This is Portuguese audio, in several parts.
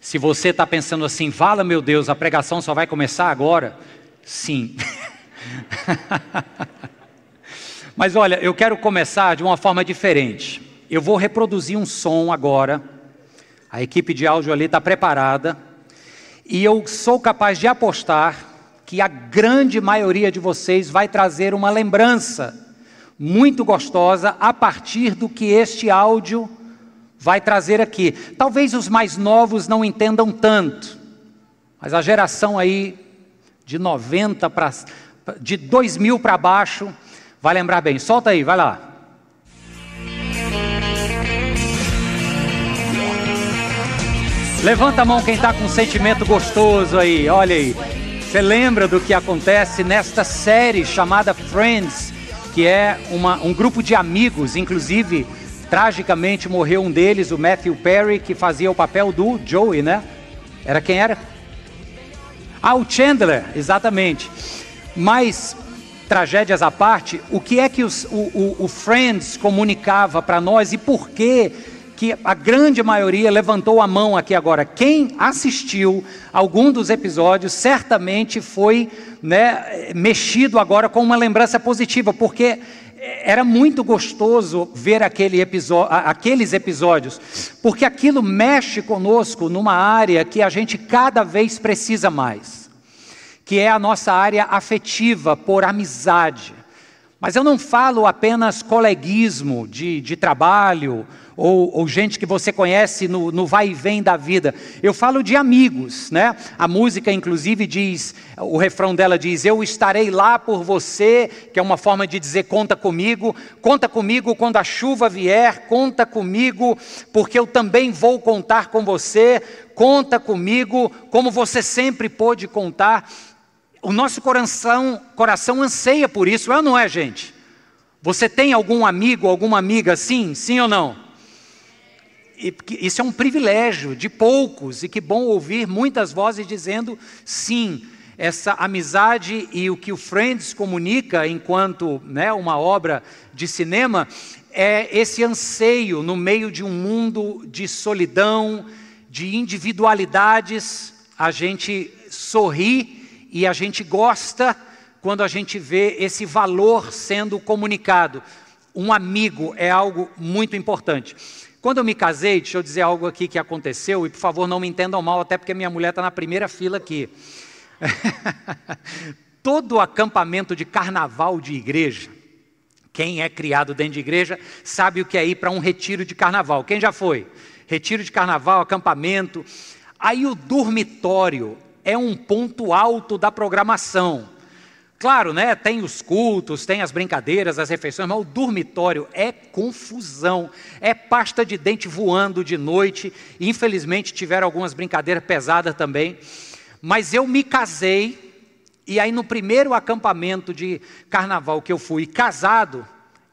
Se você está pensando assim, vala meu Deus, a pregação só vai começar agora, sim. Mas olha, eu quero começar de uma forma diferente. Eu vou reproduzir um som agora. A equipe de áudio ali está preparada. E eu sou capaz de apostar que a grande maioria de vocês vai trazer uma lembrança muito gostosa a partir do que este áudio vai trazer aqui. Talvez os mais novos não entendam tanto, mas a geração aí de 90 para de 2000 para baixo vai lembrar bem. Solta aí, vai lá. Levanta a mão quem está com um sentimento gostoso aí, olha aí. Você lembra do que acontece nesta série chamada Friends, que é uma, um grupo de amigos, inclusive, tragicamente morreu um deles, o Matthew Perry, que fazia o papel do Joey, né? Era quem era? Ah, o Chandler, exatamente. Mas, tragédias à parte, o que é que os, o, o, o Friends comunicava para nós e por que que a grande maioria levantou a mão aqui agora. Quem assistiu algum dos episódios certamente foi né, mexido agora com uma lembrança positiva, porque era muito gostoso ver aquele aqueles episódios, porque aquilo mexe conosco numa área que a gente cada vez precisa mais, que é a nossa área afetiva por amizade. Mas eu não falo apenas coleguismo de, de trabalho ou, ou gente que você conhece no, no, vai e vem da vida. Eu falo de amigos, né? A música, inclusive, diz, o refrão dela diz: Eu estarei lá por você, que é uma forma de dizer conta comigo, conta comigo quando a chuva vier, conta comigo, porque eu também vou contar com você, conta comigo, como você sempre pôde contar. O nosso coração, coração anseia por isso, é ou não é, gente? Você tem algum amigo, alguma amiga assim? Sim ou não? isso é um privilégio de poucos, e que bom ouvir muitas vozes dizendo sim. Essa amizade e o que o Friends comunica enquanto né, uma obra de cinema é esse anseio no meio de um mundo de solidão, de individualidades. A gente sorri e a gente gosta quando a gente vê esse valor sendo comunicado. Um amigo é algo muito importante. Quando eu me casei, deixa eu dizer algo aqui que aconteceu, e por favor não me entendam mal, até porque minha mulher está na primeira fila aqui. Todo acampamento de carnaval de igreja, quem é criado dentro de igreja sabe o que é ir para um retiro de carnaval. Quem já foi? Retiro de carnaval, acampamento. Aí o dormitório é um ponto alto da programação. Claro, né? Tem os cultos, tem as brincadeiras, as refeições, mas o dormitório é confusão, é pasta de dente voando de noite. Infelizmente tiveram algumas brincadeiras pesadas também. Mas eu me casei e aí no primeiro acampamento de carnaval que eu fui casado,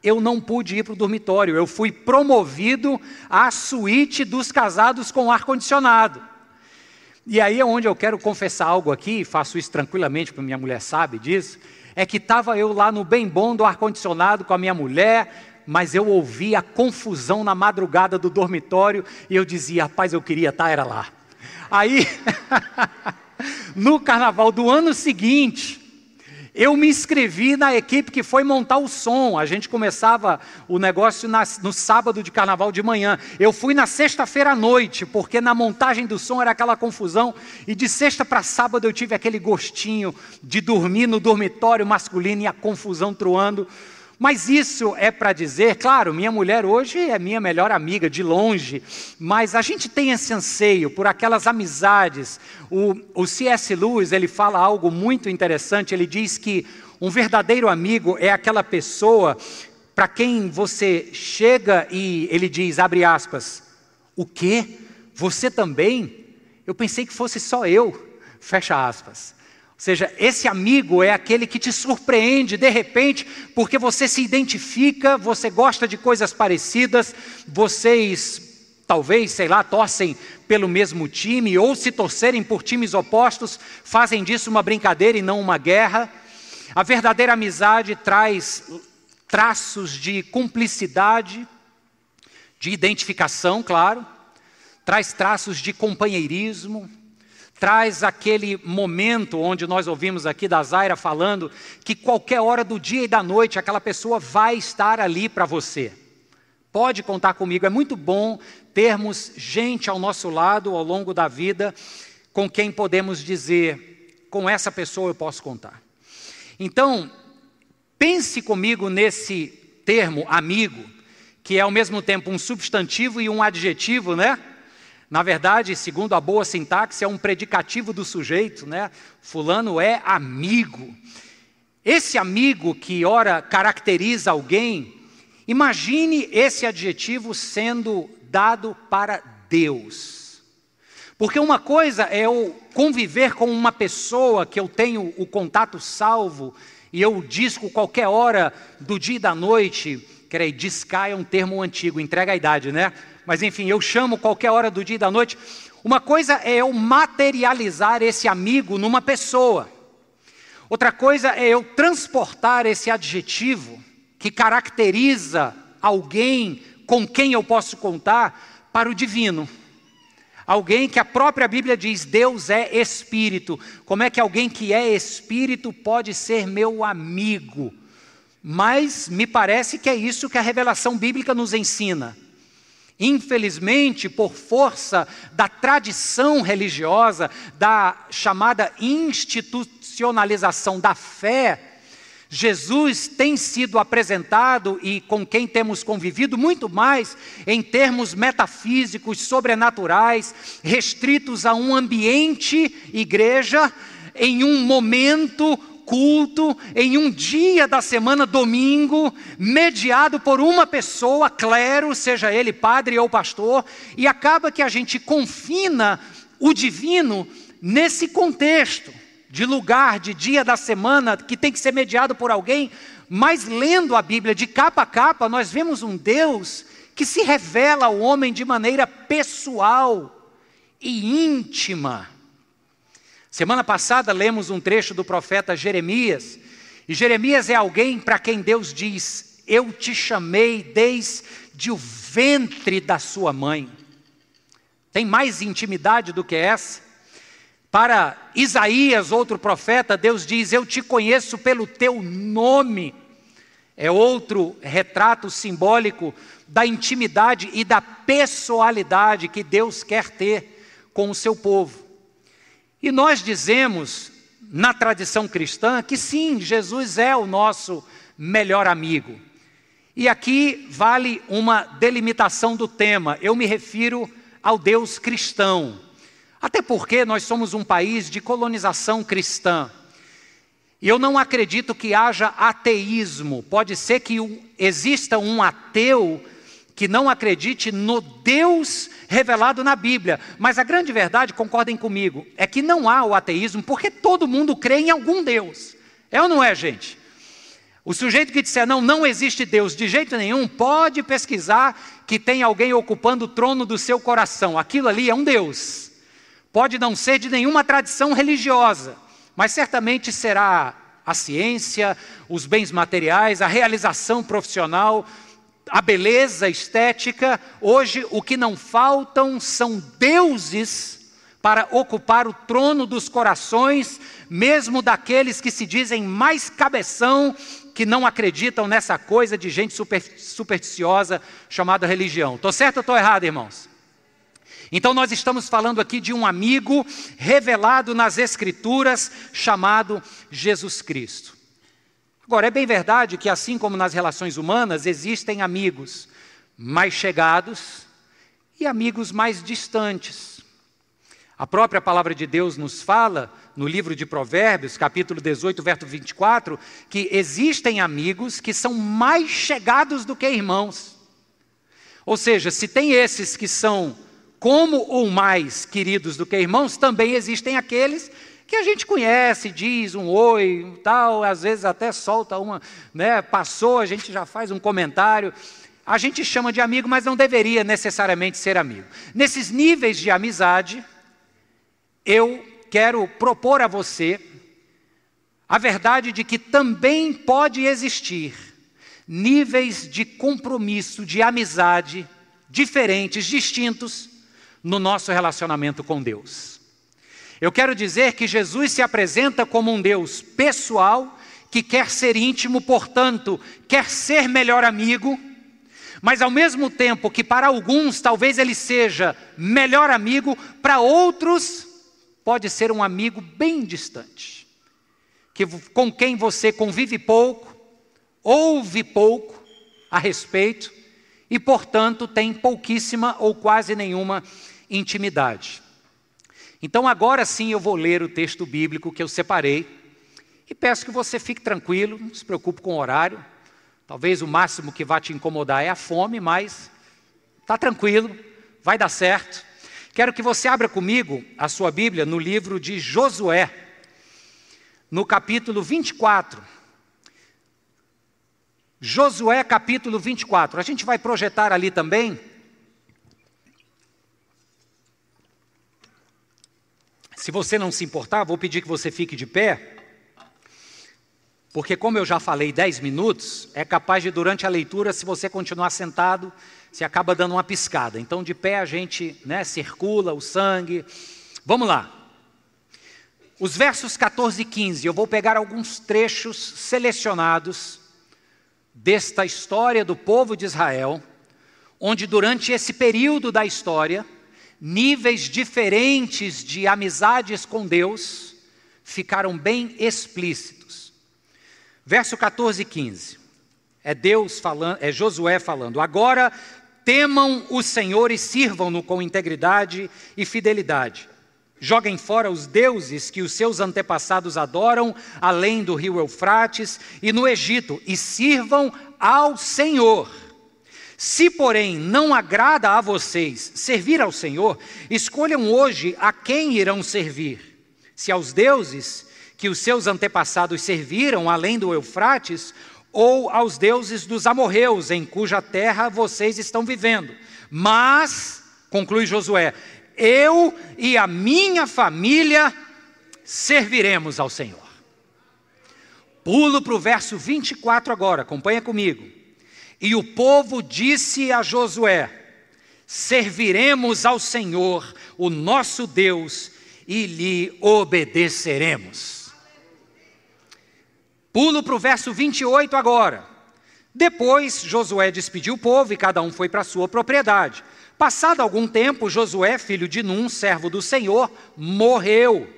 eu não pude ir para o dormitório. Eu fui promovido à suíte dos casados com ar condicionado. E aí é onde eu quero confessar algo aqui, faço isso tranquilamente, porque minha mulher sabe disso, é que estava eu lá no bem bom do ar-condicionado com a minha mulher, mas eu ouvia a confusão na madrugada do dormitório e eu dizia, rapaz, eu queria estar, era lá. Aí, no carnaval do ano seguinte, eu me inscrevi na equipe que foi montar o som. A gente começava o negócio na, no sábado de carnaval de manhã. Eu fui na sexta-feira à noite, porque na montagem do som era aquela confusão. E de sexta para sábado eu tive aquele gostinho de dormir no dormitório masculino e a confusão truando. Mas isso é para dizer, claro, minha mulher hoje é minha melhor amiga, de longe, mas a gente tem esse anseio por aquelas amizades. O, o C.S. Lewis, ele fala algo muito interessante, ele diz que um verdadeiro amigo é aquela pessoa para quem você chega e ele diz, abre aspas, o quê? Você também? Eu pensei que fosse só eu, fecha aspas seja, esse amigo é aquele que te surpreende de repente, porque você se identifica, você gosta de coisas parecidas, vocês talvez, sei lá, torcem pelo mesmo time, ou se torcerem por times opostos, fazem disso uma brincadeira e não uma guerra. A verdadeira amizade traz traços de cumplicidade, de identificação, claro, traz traços de companheirismo, traz aquele momento onde nós ouvimos aqui da Zaira falando que qualquer hora do dia e da noite aquela pessoa vai estar ali para você. Pode contar comigo, é muito bom termos gente ao nosso lado ao longo da vida com quem podemos dizer, com essa pessoa eu posso contar. Então, pense comigo nesse termo amigo, que é ao mesmo tempo um substantivo e um adjetivo, né? Na verdade, segundo a boa sintaxe, é um predicativo do sujeito, né? Fulano é amigo. Esse amigo que ora caracteriza alguém, imagine esse adjetivo sendo dado para Deus. Porque uma coisa é eu conviver com uma pessoa que eu tenho o contato salvo e eu disco qualquer hora do dia e da noite. Peraí, discar é um termo antigo, entrega a idade, né? Mas enfim, eu chamo qualquer hora do dia e da noite. Uma coisa é eu materializar esse amigo numa pessoa. Outra coisa é eu transportar esse adjetivo que caracteriza alguém com quem eu posso contar para o divino. Alguém que a própria Bíblia diz, Deus é espírito. Como é que alguém que é espírito pode ser meu amigo? Mas me parece que é isso que a revelação bíblica nos ensina. Infelizmente, por força da tradição religiosa, da chamada institucionalização da fé, Jesus tem sido apresentado e com quem temos convivido muito mais em termos metafísicos, sobrenaturais, restritos a um ambiente, igreja, em um momento, culto, em um dia da semana, domingo, mediado por uma pessoa, clero, seja ele padre ou pastor, e acaba que a gente confina o divino nesse contexto de lugar, de dia da semana, que tem que ser mediado por alguém, mas lendo a Bíblia de capa a capa, nós vemos um Deus que se revela ao homem de maneira pessoal e íntima. Semana passada lemos um trecho do profeta Jeremias, e Jeremias é alguém para quem Deus diz: Eu te chamei desde o ventre da sua mãe. Tem mais intimidade do que essa? Para Isaías, outro profeta, Deus diz: Eu te conheço pelo teu nome. É outro retrato simbólico da intimidade e da pessoalidade que Deus quer ter com o seu povo. E nós dizemos, na tradição cristã, que sim, Jesus é o nosso melhor amigo. E aqui vale uma delimitação do tema, eu me refiro ao Deus cristão. Até porque nós somos um país de colonização cristã. E eu não acredito que haja ateísmo. Pode ser que exista um ateu que não acredite no Deus revelado na Bíblia. Mas a grande verdade, concordem comigo, é que não há o ateísmo porque todo mundo crê em algum Deus. É ou não é, gente? O sujeito que disser não, não existe Deus de jeito nenhum, pode pesquisar que tem alguém ocupando o trono do seu coração. Aquilo ali é um Deus. Pode não ser de nenhuma tradição religiosa, mas certamente será a ciência, os bens materiais, a realização profissional, a beleza estética. Hoje, o que não faltam são deuses para ocupar o trono dos corações, mesmo daqueles que se dizem mais cabeção, que não acreditam nessa coisa de gente super, supersticiosa chamada religião. Estou certo ou estou errado, irmãos? Então, nós estamos falando aqui de um amigo revelado nas Escrituras, chamado Jesus Cristo. Agora, é bem verdade que, assim como nas relações humanas, existem amigos mais chegados e amigos mais distantes. A própria palavra de Deus nos fala, no livro de Provérbios, capítulo 18, verso 24, que existem amigos que são mais chegados do que irmãos. Ou seja, se tem esses que são como ou mais queridos do que irmãos, também existem aqueles que a gente conhece, diz um oi, tal, às vezes até solta uma, né, passou, a gente já faz um comentário. A gente chama de amigo, mas não deveria necessariamente ser amigo. Nesses níveis de amizade, eu quero propor a você a verdade de que também pode existir níveis de compromisso, de amizade diferentes, distintos, no nosso relacionamento com Deus. Eu quero dizer que Jesus se apresenta como um Deus pessoal, que quer ser íntimo, portanto, quer ser melhor amigo, mas ao mesmo tempo que para alguns talvez ele seja melhor amigo, para outros pode ser um amigo bem distante, que, com quem você convive pouco, ouve pouco a respeito e, portanto, tem pouquíssima ou quase nenhuma intimidade. Então, agora sim, eu vou ler o texto bíblico que eu separei e peço que você fique tranquilo, não se preocupe com o horário. Talvez o máximo que vai te incomodar é a fome, mas está tranquilo, vai dar certo. Quero que você abra comigo a sua Bíblia no livro de Josué, no capítulo 24. Josué, capítulo 24. A gente vai projetar ali também Se você não se importar, vou pedir que você fique de pé, porque, como eu já falei 10 minutos, é capaz de, durante a leitura, se você continuar sentado, você acaba dando uma piscada. Então, de pé, a gente né, circula o sangue. Vamos lá. Os versos 14 e 15, eu vou pegar alguns trechos selecionados desta história do povo de Israel, onde durante esse período da história, níveis diferentes de amizades com Deus ficaram bem explícitos. Verso 14 e 15. É Deus falando, é Josué falando: "Agora temam o Senhor e sirvam-no com integridade e fidelidade. Joguem fora os deuses que os seus antepassados adoram, além do rio Eufrates e no Egito, e sirvam ao Senhor." Se, porém, não agrada a vocês servir ao Senhor, escolham hoje a quem irão servir. Se aos deuses que os seus antepassados serviram além do Eufrates, ou aos deuses dos amorreus, em cuja terra vocês estão vivendo. Mas, conclui Josué, eu e a minha família serviremos ao Senhor. Pulo para o verso 24 agora, acompanha comigo. E o povo disse a Josué: Serviremos ao Senhor, o nosso Deus, e lhe obedeceremos. Pulo para o verso 28 agora. Depois Josué despediu o povo e cada um foi para sua propriedade. Passado algum tempo, Josué, filho de Num, servo do Senhor, morreu.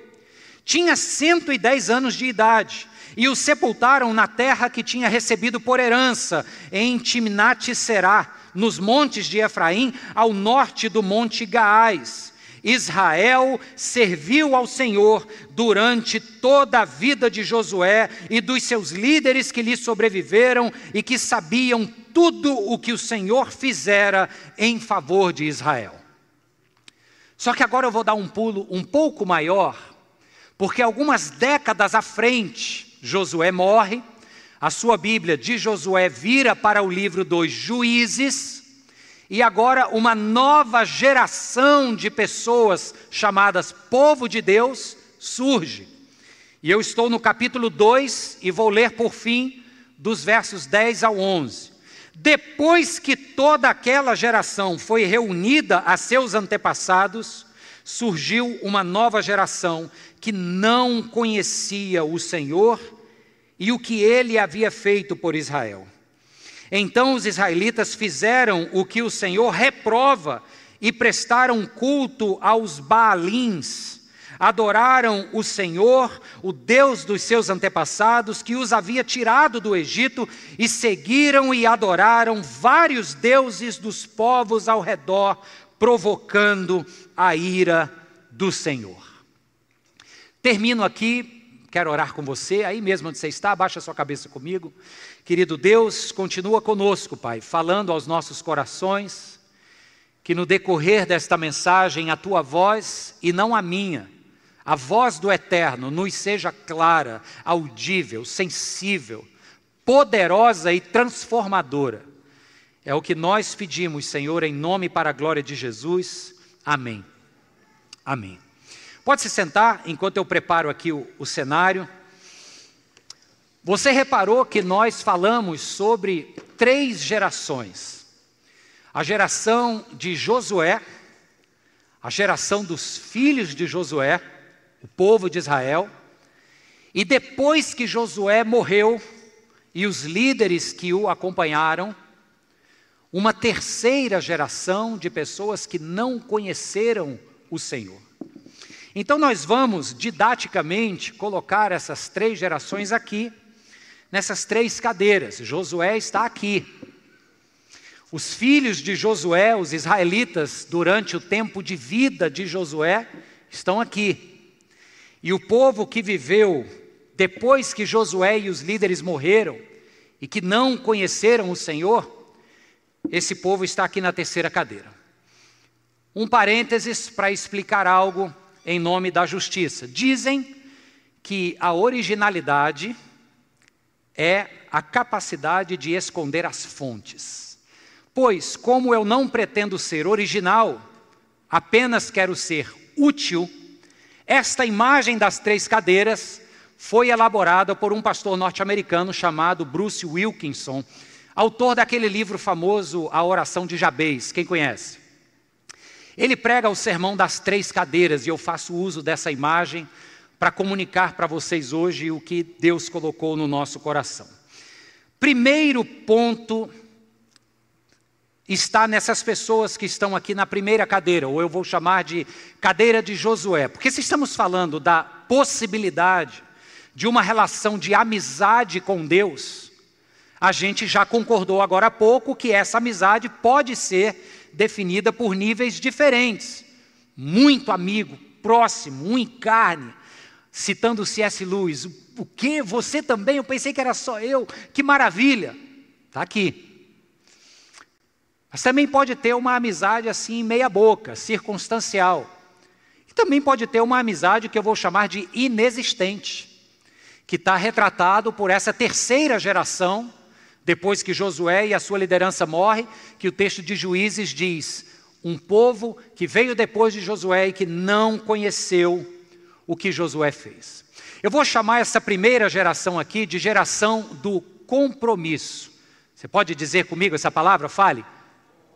Tinha 110 anos de idade e o sepultaram na terra que tinha recebido por herança, em Timnat-Será, nos montes de Efraim, ao norte do monte Gaás. Israel serviu ao Senhor durante toda a vida de Josué e dos seus líderes que lhe sobreviveram e que sabiam tudo o que o Senhor fizera em favor de Israel. Só que agora eu vou dar um pulo um pouco maior, porque algumas décadas à frente, Josué morre, a sua Bíblia de Josué vira para o livro dos Juízes, e agora uma nova geração de pessoas chamadas povo de Deus surge. E eu estou no capítulo 2 e vou ler por fim dos versos 10 ao 11. Depois que toda aquela geração foi reunida a seus antepassados, surgiu uma nova geração que não conhecia o Senhor e o que ele havia feito por Israel. Então os israelitas fizeram o que o Senhor reprova e prestaram culto aos Baalins. Adoraram o Senhor, o Deus dos seus antepassados, que os havia tirado do Egito, e seguiram e adoraram vários deuses dos povos ao redor, provocando a ira do Senhor. Termino aqui Quero orar com você, aí mesmo onde você está, abaixa sua cabeça comigo. Querido Deus, continua conosco, Pai, falando aos nossos corações, que no decorrer desta mensagem a tua voz e não a minha, a voz do Eterno nos seja clara, audível, sensível, poderosa e transformadora. É o que nós pedimos, Senhor, em nome e para a glória de Jesus. Amém. Amém. Pode se sentar enquanto eu preparo aqui o, o cenário. Você reparou que nós falamos sobre três gerações: a geração de Josué, a geração dos filhos de Josué, o povo de Israel. E depois que Josué morreu e os líderes que o acompanharam, uma terceira geração de pessoas que não conheceram o Senhor. Então, nós vamos didaticamente colocar essas três gerações aqui, nessas três cadeiras. Josué está aqui. Os filhos de Josué, os israelitas, durante o tempo de vida de Josué, estão aqui. E o povo que viveu depois que Josué e os líderes morreram e que não conheceram o Senhor, esse povo está aqui na terceira cadeira. Um parênteses para explicar algo em nome da justiça. Dizem que a originalidade é a capacidade de esconder as fontes. Pois, como eu não pretendo ser original, apenas quero ser útil, esta imagem das três cadeiras foi elaborada por um pastor norte-americano chamado Bruce Wilkinson, autor daquele livro famoso, A Oração de Jabez. Quem conhece? Ele prega o sermão das três cadeiras e eu faço uso dessa imagem para comunicar para vocês hoje o que Deus colocou no nosso coração. Primeiro ponto está nessas pessoas que estão aqui na primeira cadeira, ou eu vou chamar de cadeira de Josué, porque se estamos falando da possibilidade de uma relação de amizade com Deus, a gente já concordou agora há pouco que essa amizade pode ser definida por níveis diferentes. Muito amigo, próximo, um em carne. Citando C.S. Lewis, o que? Você também? Eu pensei que era só eu. Que maravilha! Está aqui. Mas também pode ter uma amizade assim, meia boca, circunstancial. E também pode ter uma amizade que eu vou chamar de inexistente que está retratado por essa terceira geração, depois que Josué e a sua liderança morrem, que o texto de Juízes diz: um povo que veio depois de Josué e que não conheceu o que Josué fez. Eu vou chamar essa primeira geração aqui de geração do compromisso. Você pode dizer comigo essa palavra? Fale.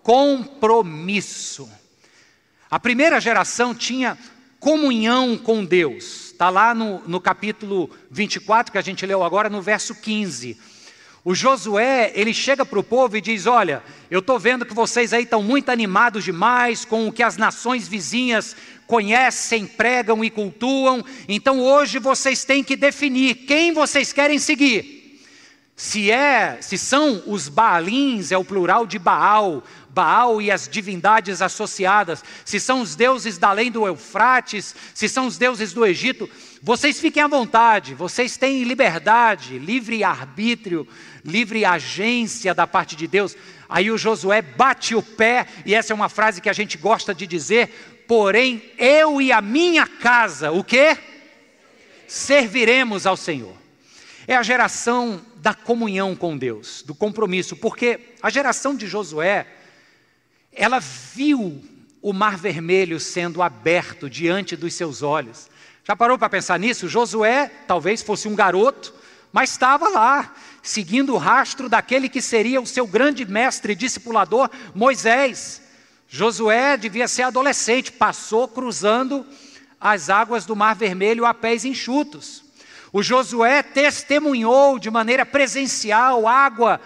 Compromisso. A primeira geração tinha comunhão com Deus Está lá no, no capítulo 24, que a gente leu agora, no verso 15. O Josué, ele chega para o povo e diz: Olha, eu estou vendo que vocês aí estão muito animados demais com o que as nações vizinhas conhecem, pregam e cultuam, então hoje vocês têm que definir quem vocês querem seguir. Se é, se são os Baalins, é o plural de Baal, Baal e as divindades associadas, se são os deuses da além do Eufrates, se são os deuses do Egito, vocês fiquem à vontade, vocês têm liberdade, livre arbítrio, livre agência da parte de Deus. Aí o Josué bate o pé, e essa é uma frase que a gente gosta de dizer, porém eu e a minha casa, o que? Serviremos ao Senhor. É a geração da comunhão com Deus, do compromisso, porque a geração de Josué, ela viu o mar vermelho sendo aberto diante dos seus olhos. Já parou para pensar nisso? Josué talvez fosse um garoto, mas estava lá, seguindo o rastro daquele que seria o seu grande mestre e discipulador, Moisés. Josué devia ser adolescente, passou cruzando as águas do Mar Vermelho a pés enxutos. O Josué testemunhou de maneira presencial água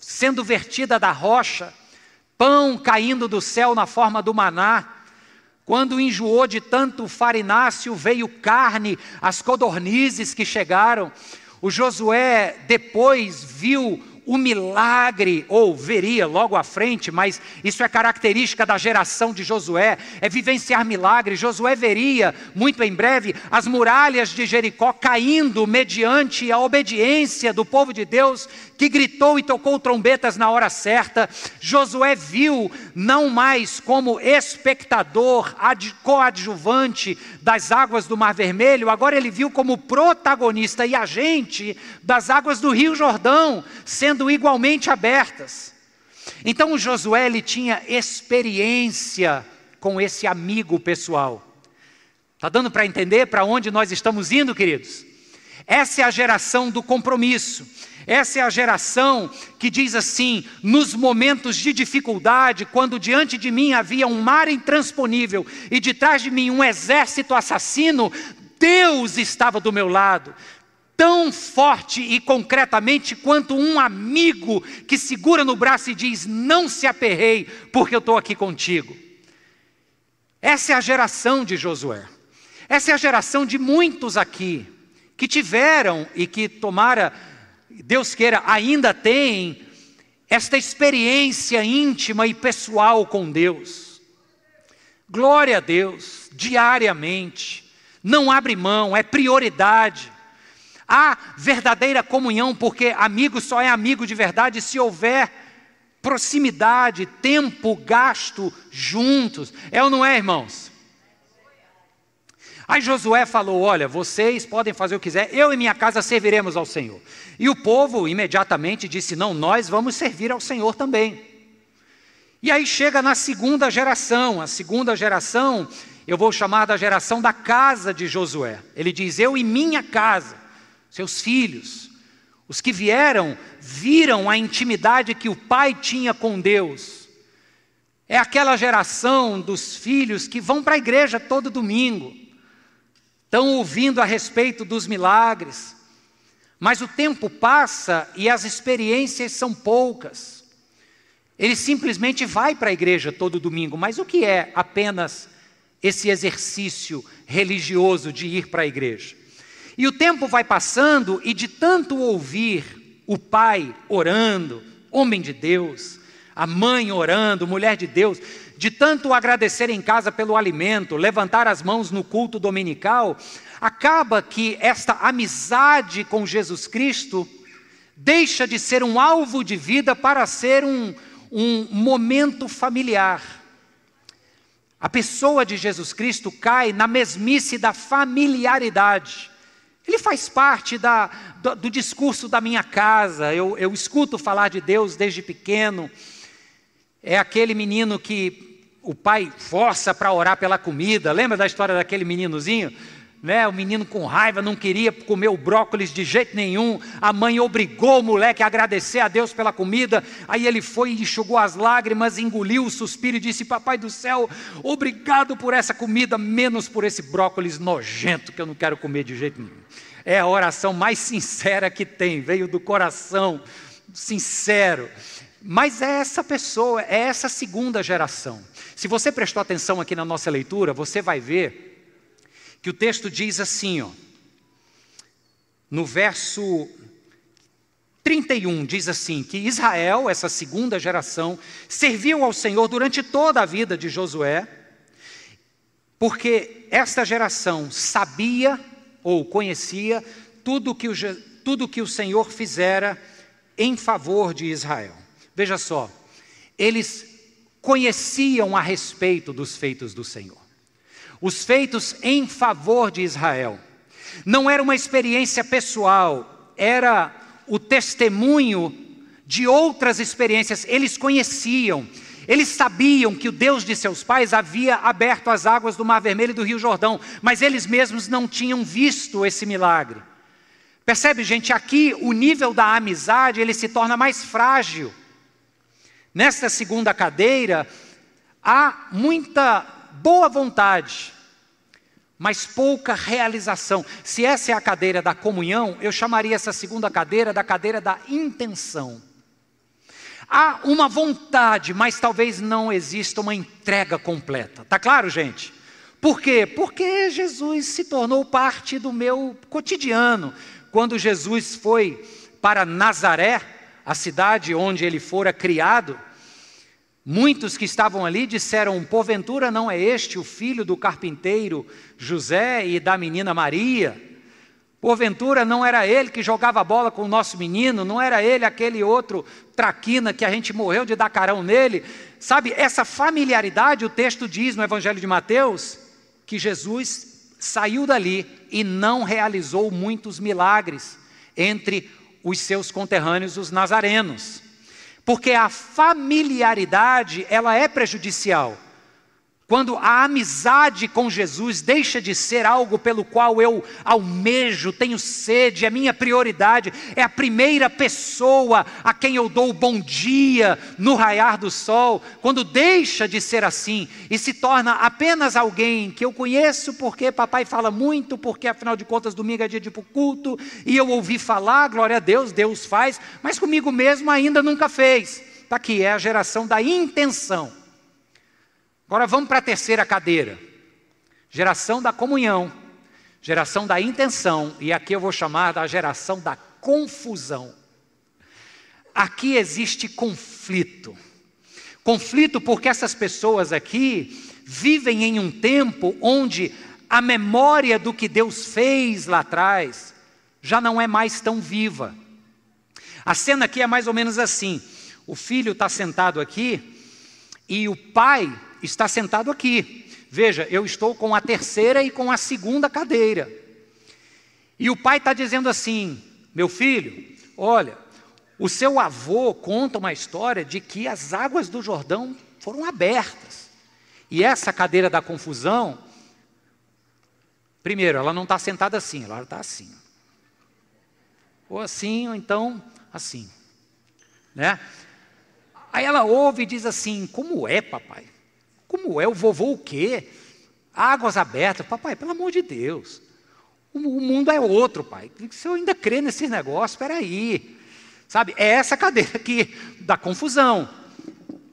sendo vertida da rocha pão caindo do céu na forma do maná. Quando enjoou de tanto farináceo, veio carne, as codornizes que chegaram. O Josué depois viu o milagre, ou veria logo à frente, mas isso é característica da geração de Josué, é vivenciar milagres. Josué veria, muito em breve, as muralhas de Jericó caindo mediante a obediência do povo de Deus, que gritou e tocou trombetas na hora certa. Josué viu, não mais como espectador coadjuvante das águas do Mar Vermelho, agora ele viu como protagonista e agente das águas do Rio Jordão, sendo igualmente abertas. Então o Josué ele tinha experiência com esse amigo pessoal. Está dando para entender para onde nós estamos indo, queridos? Essa é a geração do compromisso. Essa é a geração que diz assim: nos momentos de dificuldade, quando diante de mim havia um mar intransponível e de trás de mim um exército assassino, Deus estava do meu lado. Tão forte e concretamente quanto um amigo que segura no braço e diz: Não se aperrei, porque eu estou aqui contigo. Essa é a geração de Josué. Essa é a geração de muitos aqui que tiveram e que tomara Deus queira, ainda tem esta experiência íntima e pessoal com Deus. Glória a Deus, diariamente, não abre mão, é prioridade. Há verdadeira comunhão, porque amigo só é amigo de verdade se houver proximidade, tempo gasto juntos. É ou não é, irmãos? Aí Josué falou: Olha, vocês podem fazer o que quiser, eu e minha casa serviremos ao Senhor. E o povo imediatamente disse: Não, nós vamos servir ao Senhor também. E aí chega na segunda geração, a segunda geração, eu vou chamar da geração da casa de Josué. Ele diz: Eu e minha casa, seus filhos, os que vieram, viram a intimidade que o pai tinha com Deus. É aquela geração dos filhos que vão para a igreja todo domingo estão ouvindo a respeito dos milagres, mas o tempo passa e as experiências são poucas. Ele simplesmente vai para a igreja todo domingo, mas o que é apenas esse exercício religioso de ir para a igreja? E o tempo vai passando e de tanto ouvir o pai orando, homem de Deus, a mãe orando, mulher de Deus, de tanto agradecer em casa pelo alimento, levantar as mãos no culto dominical, acaba que esta amizade com Jesus Cristo deixa de ser um alvo de vida para ser um, um momento familiar. A pessoa de Jesus Cristo cai na mesmice da familiaridade. Ele faz parte da, do, do, discurso da minha casa. Eu, eu escuto falar de Deus desde pequeno. É aquele menino que o pai força para orar pela comida. Lembra da história daquele meninozinho? Né, o menino com raiva não queria comer o brócolis de jeito nenhum. A mãe obrigou o moleque a agradecer a Deus pela comida. Aí ele foi enxugou as lágrimas, engoliu o suspiro e disse: Papai do céu, obrigado por essa comida, menos por esse brócolis nojento que eu não quero comer de jeito nenhum. É a oração mais sincera que tem, veio do coração sincero. Mas é essa pessoa, é essa segunda geração. Se você prestou atenção aqui na nossa leitura, você vai ver que o texto diz assim, ó, no verso 31 diz assim: que Israel, essa segunda geração, serviu ao Senhor durante toda a vida de Josué, porque esta geração sabia ou conhecia tudo que o, tudo que o Senhor fizera em favor de Israel. Veja só, eles conheciam a respeito dos feitos do Senhor. Os feitos em favor de Israel. Não era uma experiência pessoal, era o testemunho de outras experiências. Eles conheciam, eles sabiam que o Deus de seus pais havia aberto as águas do Mar Vermelho e do Rio Jordão, mas eles mesmos não tinham visto esse milagre. Percebe, gente, aqui o nível da amizade ele se torna mais frágil. Nesta segunda cadeira, há muita boa vontade, mas pouca realização. Se essa é a cadeira da comunhão, eu chamaria essa segunda cadeira da cadeira da intenção. Há uma vontade, mas talvez não exista uma entrega completa. Tá claro, gente? Por quê? Porque Jesus se tornou parte do meu cotidiano. Quando Jesus foi para Nazaré, a cidade onde ele fora criado, Muitos que estavam ali disseram: Porventura não é este o filho do carpinteiro José e da menina Maria? Porventura não era ele que jogava bola com o nosso menino? Não era ele aquele outro traquina que a gente morreu de dar carão nele? Sabe, essa familiaridade, o texto diz no Evangelho de Mateus que Jesus saiu dali e não realizou muitos milagres entre os seus conterrâneos, os nazarenos. Porque a familiaridade, ela é prejudicial. Quando a amizade com Jesus deixa de ser algo pelo qual eu almejo, tenho sede, é minha prioridade, é a primeira pessoa a quem eu dou o bom dia no raiar do sol, quando deixa de ser assim e se torna apenas alguém que eu conheço porque papai fala muito, porque afinal de contas domingo é dia de culto e eu ouvi falar, glória a Deus, Deus faz, mas comigo mesmo ainda nunca fez. Está aqui, é a geração da intenção. Agora vamos para a terceira cadeira. Geração da comunhão, geração da intenção, e aqui eu vou chamar da geração da confusão. Aqui existe conflito. Conflito porque essas pessoas aqui vivem em um tempo onde a memória do que Deus fez lá atrás já não é mais tão viva. A cena aqui é mais ou menos assim: o filho está sentado aqui e o pai está sentado aqui. Veja, eu estou com a terceira e com a segunda cadeira. E o pai está dizendo assim: meu filho, olha, o seu avô conta uma história de que as águas do Jordão foram abertas. E essa cadeira da confusão, primeiro, ela não está sentada assim, ela está assim. Ou assim, ou então assim. Né? Aí ela ouve e diz assim: Como é, papai? Como é? O vovô o quê? Águas abertas. Papai, pelo amor de Deus. O, mundo é outro, pai. Se eu ainda crê nesses negócios, espera aí. Sabe, é essa cadeira aqui da confusão.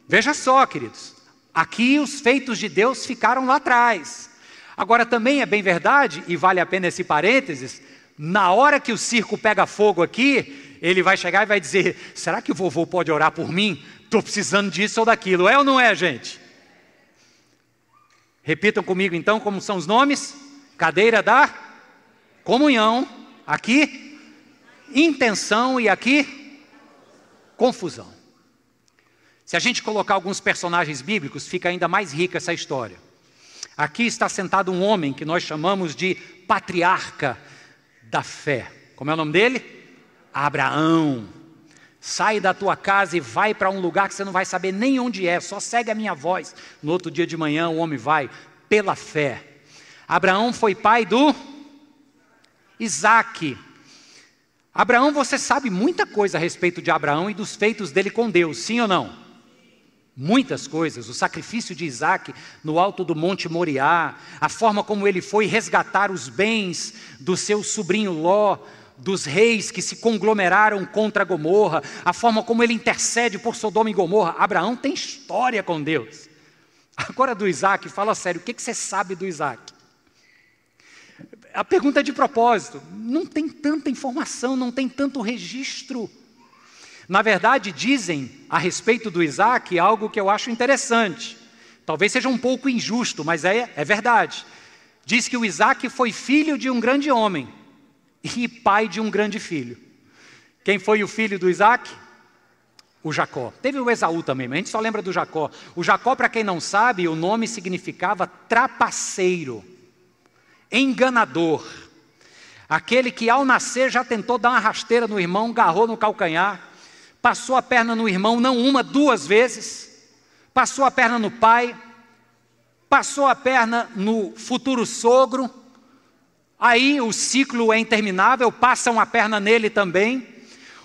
Veja só, queridos. Aqui os feitos de Deus ficaram lá atrás. Agora também é bem verdade, e vale a pena esse parênteses, na hora que o circo pega fogo aqui, ele vai chegar e vai dizer: será que o vovô pode orar por mim? Estou precisando disso ou daquilo. É ou não é, gente? Repitam comigo então como são os nomes: cadeira da comunhão, aqui, intenção e aqui, confusão. Se a gente colocar alguns personagens bíblicos, fica ainda mais rica essa história. Aqui está sentado um homem que nós chamamos de patriarca da fé. Como é o nome dele? Abraão. Sai da tua casa e vai para um lugar que você não vai saber nem onde é, só segue a minha voz. No outro dia de manhã, o homem vai pela fé. Abraão foi pai do Isaac. Abraão, você sabe muita coisa a respeito de Abraão e dos feitos dele com Deus, sim ou não? Muitas coisas, o sacrifício de Isaac no alto do Monte Moriá, a forma como ele foi resgatar os bens do seu sobrinho Ló, dos reis que se conglomeraram contra Gomorra, a forma como ele intercede por Sodoma e Gomorra. Abraão tem história com Deus. Agora do Isaac, fala sério, o que você sabe do Isaac? A pergunta é de propósito. Não tem tanta informação, não tem tanto registro. Na verdade, dizem a respeito do Isaac algo que eu acho interessante. Talvez seja um pouco injusto, mas é, é verdade. Diz que o Isaac foi filho de um grande homem e pai de um grande filho. Quem foi o filho do Isaac? O Jacó. Teve o Esaú também, mas a gente só lembra do Jacó. O Jacó, para quem não sabe, o nome significava trapaceiro, enganador. Aquele que ao nascer já tentou dar uma rasteira no irmão, garrou no calcanhar, passou a perna no irmão, não uma, duas vezes, passou a perna no pai, passou a perna no futuro sogro, Aí o ciclo é interminável, passam a perna nele também.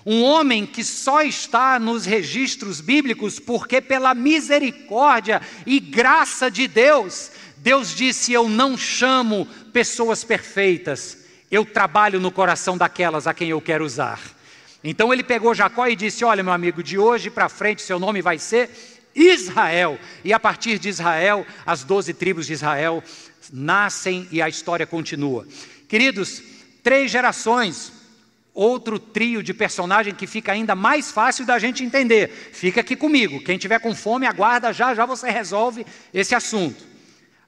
Um homem que só está nos registros bíblicos porque, pela misericórdia e graça de Deus, Deus disse: Eu não chamo pessoas perfeitas, eu trabalho no coração daquelas a quem eu quero usar. Então ele pegou Jacó e disse: Olha, meu amigo, de hoje para frente seu nome vai ser Israel. E a partir de Israel, as doze tribos de Israel nascem e a história continua. Queridos, três gerações, outro trio de personagem que fica ainda mais fácil da gente entender. Fica aqui comigo. Quem tiver com fome, aguarda, já já você resolve esse assunto.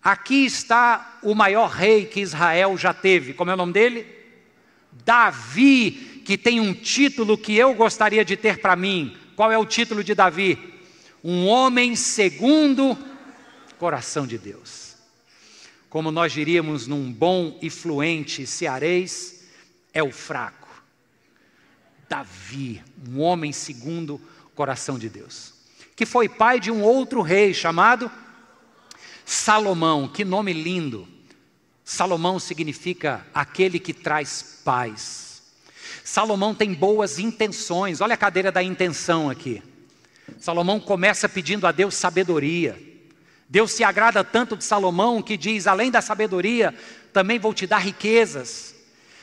Aqui está o maior rei que Israel já teve. Como é o nome dele? Davi, que tem um título que eu gostaria de ter para mim. Qual é o título de Davi? Um homem segundo coração de Deus como nós diríamos num bom e fluente cearês, é o fraco. Davi, um homem segundo o coração de Deus, que foi pai de um outro rei chamado Salomão, que nome lindo. Salomão significa aquele que traz paz. Salomão tem boas intenções. Olha a cadeira da intenção aqui. Salomão começa pedindo a Deus sabedoria. Deus se agrada tanto de Salomão que diz: além da sabedoria, também vou te dar riquezas.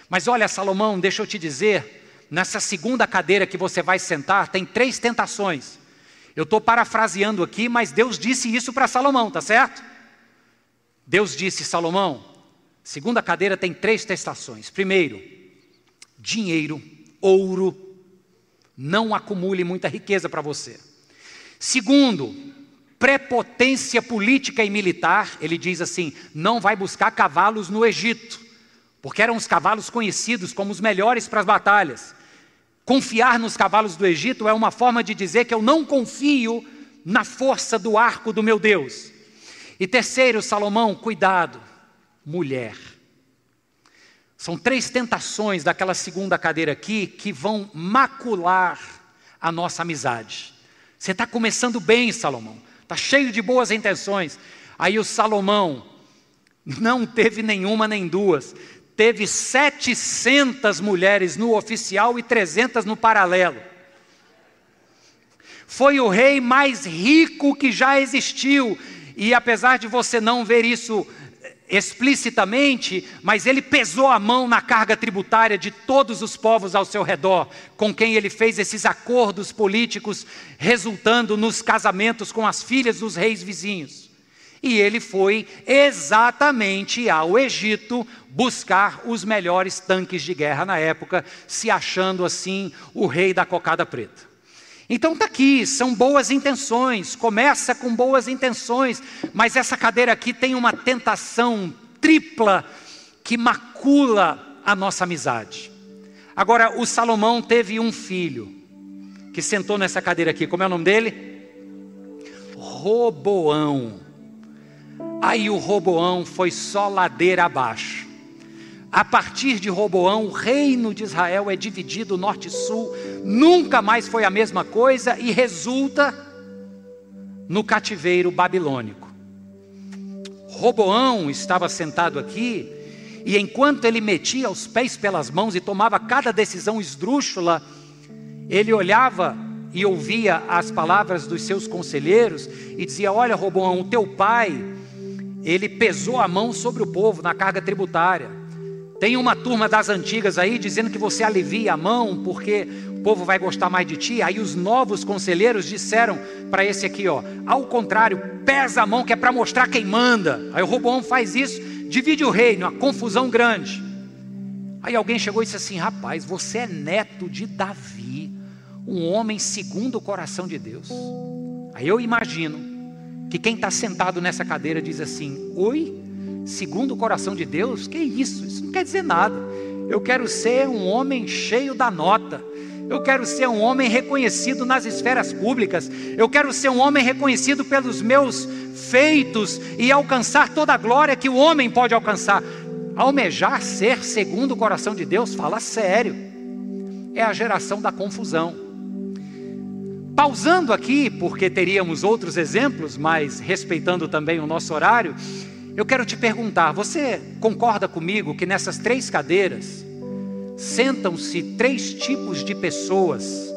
Mas olha, Salomão, deixa eu te dizer, nessa segunda cadeira que você vai sentar, tem três tentações. Eu estou parafraseando aqui, mas Deus disse isso para Salomão, tá certo? Deus disse: Salomão, segunda cadeira tem três tentações. Primeiro, dinheiro, ouro, não acumule muita riqueza para você. Segundo, prepotência política e militar, ele diz assim: não vai buscar cavalos no Egito, porque eram os cavalos conhecidos como os melhores para as batalhas. Confiar nos cavalos do Egito é uma forma de dizer que eu não confio na força do arco do meu Deus. E terceiro, Salomão, cuidado, mulher. São três tentações daquela segunda cadeira aqui que vão macular a nossa amizade. Você está começando bem, Salomão está cheio de boas intenções. Aí o Salomão não teve nenhuma nem duas, teve 700 mulheres no oficial e 300 no paralelo. Foi o rei mais rico que já existiu, e apesar de você não ver isso explicitamente, mas ele pesou a mão na carga tributária de todos os povos ao seu redor, com quem ele fez esses acordos políticos, resultando nos casamentos com as filhas dos reis vizinhos. E ele foi exatamente ao Egito buscar os melhores tanques de guerra na época, se achando assim o rei da cocada preta. Então está aqui, são boas intenções, começa com boas intenções, mas essa cadeira aqui tem uma tentação tripla que macula a nossa amizade. Agora, o Salomão teve um filho que sentou nessa cadeira aqui, como é o nome dele? Roboão. Aí o Roboão foi só ladeira abaixo. A partir de Roboão, o reino de Israel é dividido norte e sul, nunca mais foi a mesma coisa e resulta no cativeiro babilônico. Roboão estava sentado aqui, e enquanto ele metia os pés pelas mãos e tomava cada decisão esdrúxula, ele olhava e ouvia as palavras dos seus conselheiros e dizia: Olha, Roboão, o teu pai, ele pesou a mão sobre o povo na carga tributária. Tem uma turma das antigas aí dizendo que você alivia a mão porque o povo vai gostar mais de ti. Aí os novos conselheiros disseram para esse aqui, ó, ao contrário, pesa a mão que é para mostrar quem manda. Aí o Roboão faz isso, divide o reino, uma confusão grande. Aí alguém chegou e disse assim: rapaz, você é neto de Davi, um homem segundo o coração de Deus. Aí eu imagino que quem está sentado nessa cadeira diz assim: oi segundo o coração de Deus, que isso? Isso não quer dizer nada. Eu quero ser um homem cheio da nota. Eu quero ser um homem reconhecido nas esferas públicas. Eu quero ser um homem reconhecido pelos meus feitos e alcançar toda a glória que o homem pode alcançar. Almejar ser segundo o coração de Deus, fala sério. É a geração da confusão. Pausando aqui, porque teríamos outros exemplos, mas respeitando também o nosso horário, eu quero te perguntar: você concorda comigo que nessas três cadeiras sentam-se três tipos de pessoas,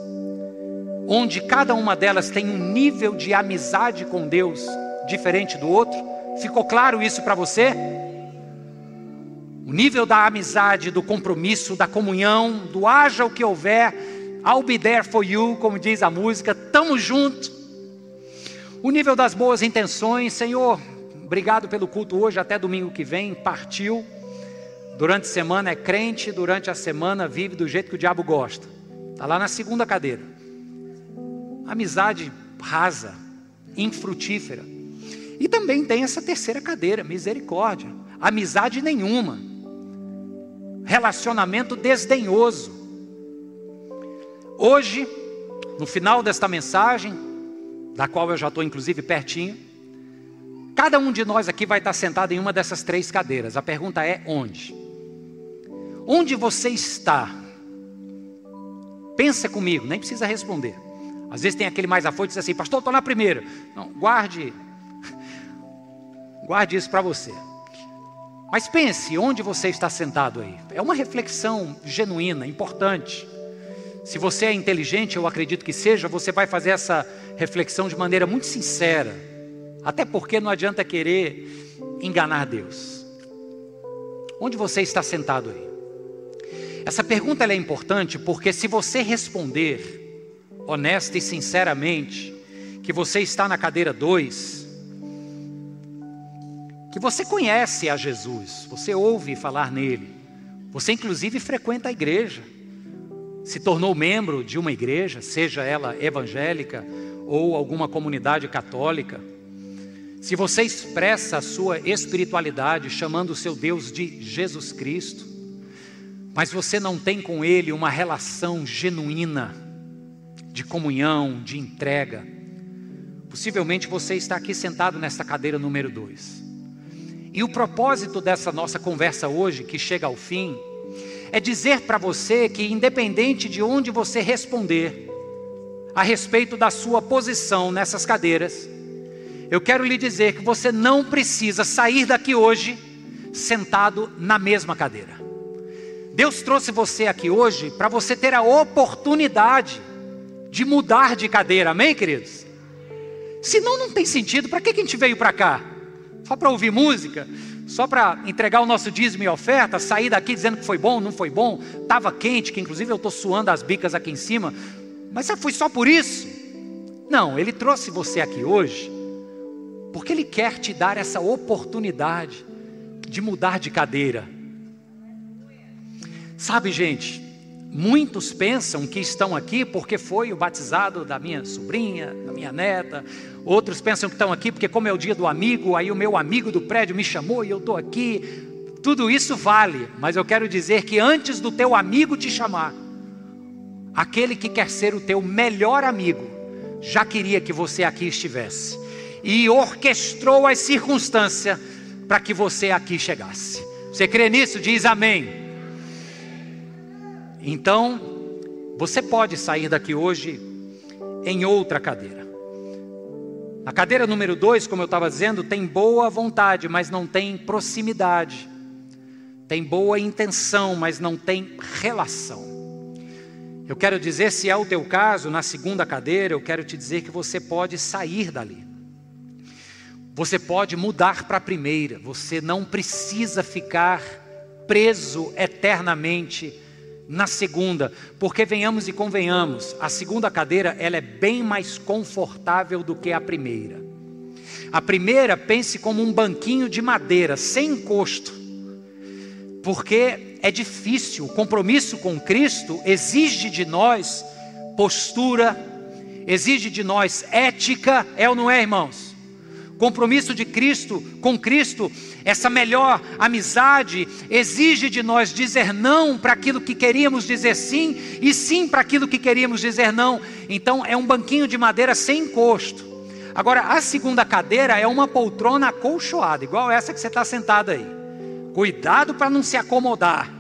onde cada uma delas tem um nível de amizade com Deus diferente do outro? Ficou claro isso para você? O nível da amizade, do compromisso, da comunhão, do haja o que houver, I'll be there for you, como diz a música, tamo junto. O nível das boas intenções, Senhor, Obrigado pelo culto hoje, até domingo que vem. Partiu. Durante a semana é crente, durante a semana vive do jeito que o diabo gosta. Está lá na segunda cadeira. Amizade rasa, infrutífera. E também tem essa terceira cadeira, misericórdia. Amizade nenhuma. Relacionamento desdenhoso. Hoje, no final desta mensagem, da qual eu já estou inclusive pertinho, Cada um de nós aqui vai estar sentado em uma dessas três cadeiras. A pergunta é: onde? Onde você está? Pensa comigo, nem precisa responder. Às vezes tem aquele mais afoito e diz assim, pastor, estou na primeira. Não, guarde. Guarde isso para você. Mas pense onde você está sentado aí. É uma reflexão genuína, importante. Se você é inteligente, eu acredito que seja, você vai fazer essa reflexão de maneira muito sincera. Até porque não adianta querer enganar Deus. Onde você está sentado aí? Essa pergunta é importante porque se você responder honesta e sinceramente que você está na cadeira 2, que você conhece a Jesus, você ouve falar nele, você inclusive frequenta a igreja, se tornou membro de uma igreja, seja ela evangélica ou alguma comunidade católica, se você expressa a sua espiritualidade chamando o seu Deus de Jesus Cristo, mas você não tem com Ele uma relação genuína de comunhão, de entrega, possivelmente você está aqui sentado nesta cadeira número 2. E o propósito dessa nossa conversa hoje, que chega ao fim, é dizer para você que, independente de onde você responder a respeito da sua posição nessas cadeiras, eu quero lhe dizer que você não precisa sair daqui hoje sentado na mesma cadeira. Deus trouxe você aqui hoje para você ter a oportunidade de mudar de cadeira, amém, queridos? Senão não tem sentido, para que, a gente veio para cá? Só para ouvir música? Só para entregar o nosso dízimo e oferta, sair daqui dizendo que foi bom, não foi bom, estava quente, que inclusive eu estou suando as bicas aqui em cima, mas foi só por isso? Não, Ele trouxe você aqui hoje, porque Ele quer te dar essa oportunidade de mudar de cadeira Sabe, gente, muitos pensam que estão aqui porque foi o batizado da minha sobrinha, da minha neta. Outros pensam que estão aqui porque, como é o dia do amigo, aí o meu amigo do prédio me chamou e eu estou aqui. Tudo isso vale, mas eu quero dizer que antes do teu amigo te chamar, aquele que quer ser o teu melhor amigo, já queria que você aqui estivesse e orquestrou as circunstâncias para que você aqui chegasse. Você crê nisso? Diz amém. Então, você pode sair daqui hoje em outra cadeira. A cadeira número dois, como eu estava dizendo, tem boa vontade, mas não tem proximidade. Tem boa intenção, mas não tem relação. Eu quero dizer, se é o teu caso, na segunda cadeira, eu quero te dizer que você pode sair dali. Você pode mudar para a primeira. Você não precisa ficar preso eternamente na segunda, porque venhamos e convenhamos, a segunda cadeira ela é bem mais confortável do que a primeira. A primeira pense como um banquinho de madeira, sem encosto, porque é difícil, o compromisso com Cristo exige de nós postura, exige de nós ética, é ou não é, irmãos? Compromisso de Cristo com Cristo, essa melhor amizade exige de nós dizer não para aquilo que queríamos dizer sim e sim para aquilo que queríamos dizer não. Então é um banquinho de madeira sem encosto. Agora, a segunda cadeira é uma poltrona acolchoada, igual essa que você está sentado aí. Cuidado para não se acomodar.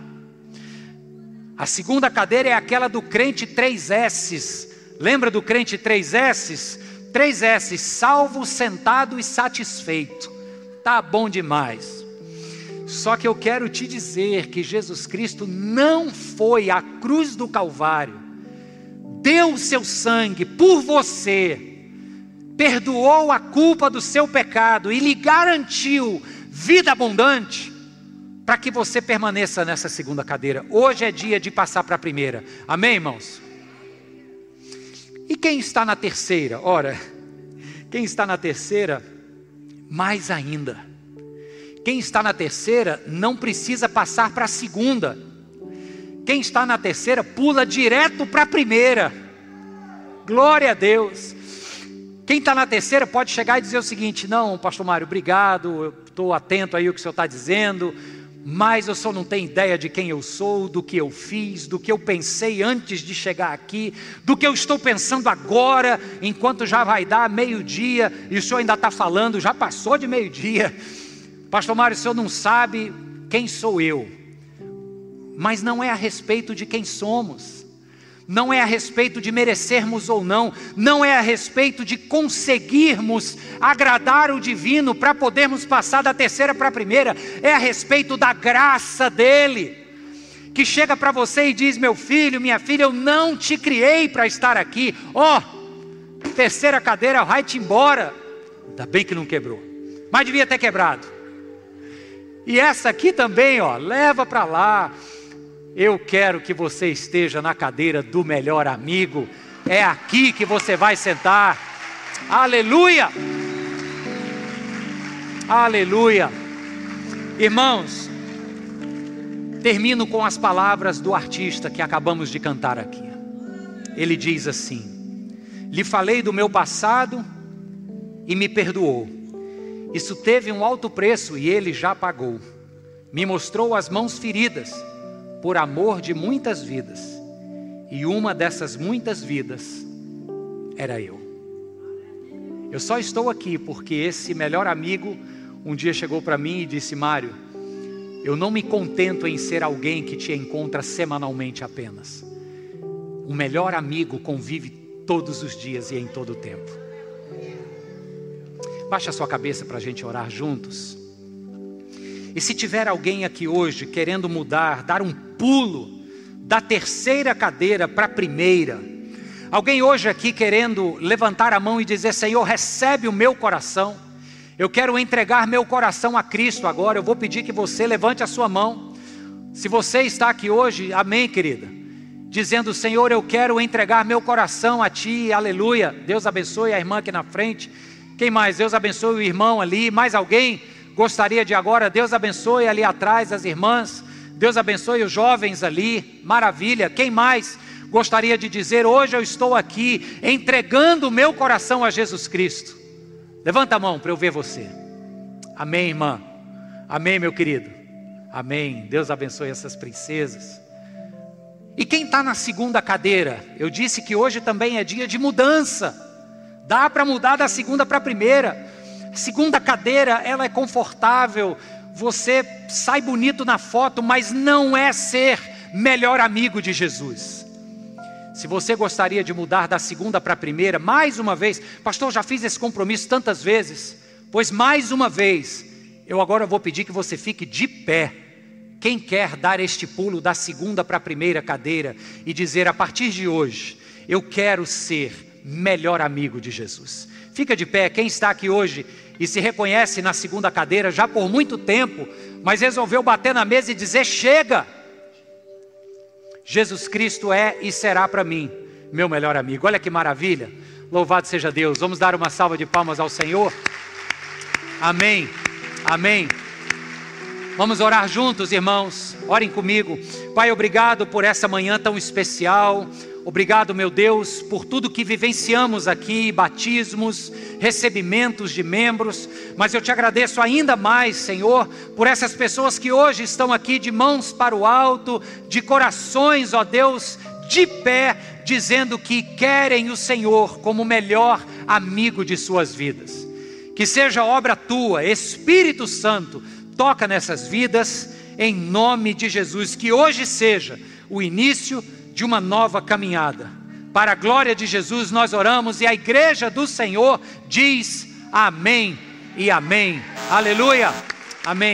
A segunda cadeira é aquela do crente 3S. Lembra do crente 3S? Três S, salvo, sentado e satisfeito. Tá bom demais. Só que eu quero te dizer que Jesus Cristo não foi à cruz do Calvário, deu o seu sangue por você, perdoou a culpa do seu pecado e lhe garantiu vida abundante para que você permaneça nessa segunda cadeira. Hoje é dia de passar para a primeira. Amém, irmãos? E quem está na terceira? Ora, quem está na terceira, mais ainda. Quem está na terceira não precisa passar para a segunda. Quem está na terceira pula direto para a primeira. Glória a Deus. Quem está na terceira pode chegar e dizer o seguinte: não, Pastor Mário, obrigado, eu estou atento aí o que o senhor está dizendo mas eu só não tenho ideia de quem eu sou, do que eu fiz, do que eu pensei antes de chegar aqui, do que eu estou pensando agora, enquanto já vai dar meio-dia e o senhor ainda está falando, já passou de meio-dia. Pastor Mário, o senhor não sabe quem sou eu, mas não é a respeito de quem somos, não é a respeito de merecermos ou não, não é a respeito de conseguirmos agradar o divino para podermos passar da terceira para a primeira, é a respeito da graça dele. Que chega para você e diz: Meu filho, minha filha, eu não te criei para estar aqui, ó, oh, terceira cadeira, vai-te embora. Ainda bem que não quebrou, mas devia ter quebrado. E essa aqui também, ó, leva para lá eu quero que você esteja na cadeira do melhor amigo. É aqui que você vai sentar. Aleluia! Aleluia! Irmãos, termino com as palavras do artista que acabamos de cantar aqui. Ele diz assim: Lhe falei do meu passado e me perdoou. Isso teve um alto preço e ele já pagou. Me mostrou as mãos feridas por amor de muitas vidas. E uma dessas muitas vidas era eu. Eu só estou aqui porque esse melhor amigo um dia chegou para mim e disse: Mário, eu não me contento em ser alguém que te encontra semanalmente apenas. O melhor amigo convive todos os dias e em todo o tempo. Baixa a sua cabeça para a gente orar juntos. E se tiver alguém aqui hoje querendo mudar, dar um pulo da terceira cadeira para a primeira, alguém hoje aqui querendo levantar a mão e dizer: Senhor, recebe o meu coração, eu quero entregar meu coração a Cristo agora, eu vou pedir que você levante a sua mão. Se você está aqui hoje, amém, querida, dizendo: Senhor, eu quero entregar meu coração a Ti, aleluia. Deus abençoe a irmã aqui na frente. Quem mais? Deus abençoe o irmão ali. Mais alguém? Gostaria de agora, Deus abençoe ali atrás as irmãs, Deus abençoe os jovens ali, maravilha. Quem mais gostaria de dizer, hoje eu estou aqui entregando o meu coração a Jesus Cristo? Levanta a mão para eu ver você. Amém, irmã. Amém, meu querido. Amém. Deus abençoe essas princesas. E quem está na segunda cadeira? Eu disse que hoje também é dia de mudança. Dá para mudar da segunda para a primeira. Segunda cadeira, ela é confortável, você sai bonito na foto, mas não é ser melhor amigo de Jesus. Se você gostaria de mudar da segunda para a primeira, mais uma vez, pastor, já fiz esse compromisso tantas vezes, pois mais uma vez, eu agora vou pedir que você fique de pé. Quem quer dar este pulo da segunda para a primeira cadeira e dizer a partir de hoje, eu quero ser melhor amigo de Jesus. Fica de pé, quem está aqui hoje e se reconhece na segunda cadeira já por muito tempo, mas resolveu bater na mesa e dizer: chega! Jesus Cristo é e será para mim meu melhor amigo. Olha que maravilha! Louvado seja Deus. Vamos dar uma salva de palmas ao Senhor. Amém. Amém. Vamos orar juntos, irmãos. Orem comigo. Pai, obrigado por essa manhã tão especial. Obrigado, meu Deus, por tudo que vivenciamos aqui, batismos, recebimentos de membros, mas eu te agradeço ainda mais, Senhor, por essas pessoas que hoje estão aqui de mãos para o alto, de corações, ó Deus, de pé, dizendo que querem o Senhor como melhor amigo de suas vidas. Que seja obra tua, Espírito Santo, toca nessas vidas, em nome de Jesus, que hoje seja o início de uma nova caminhada. Para a glória de Jesus nós oramos e a igreja do Senhor diz amém e amém. Aleluia. Amém.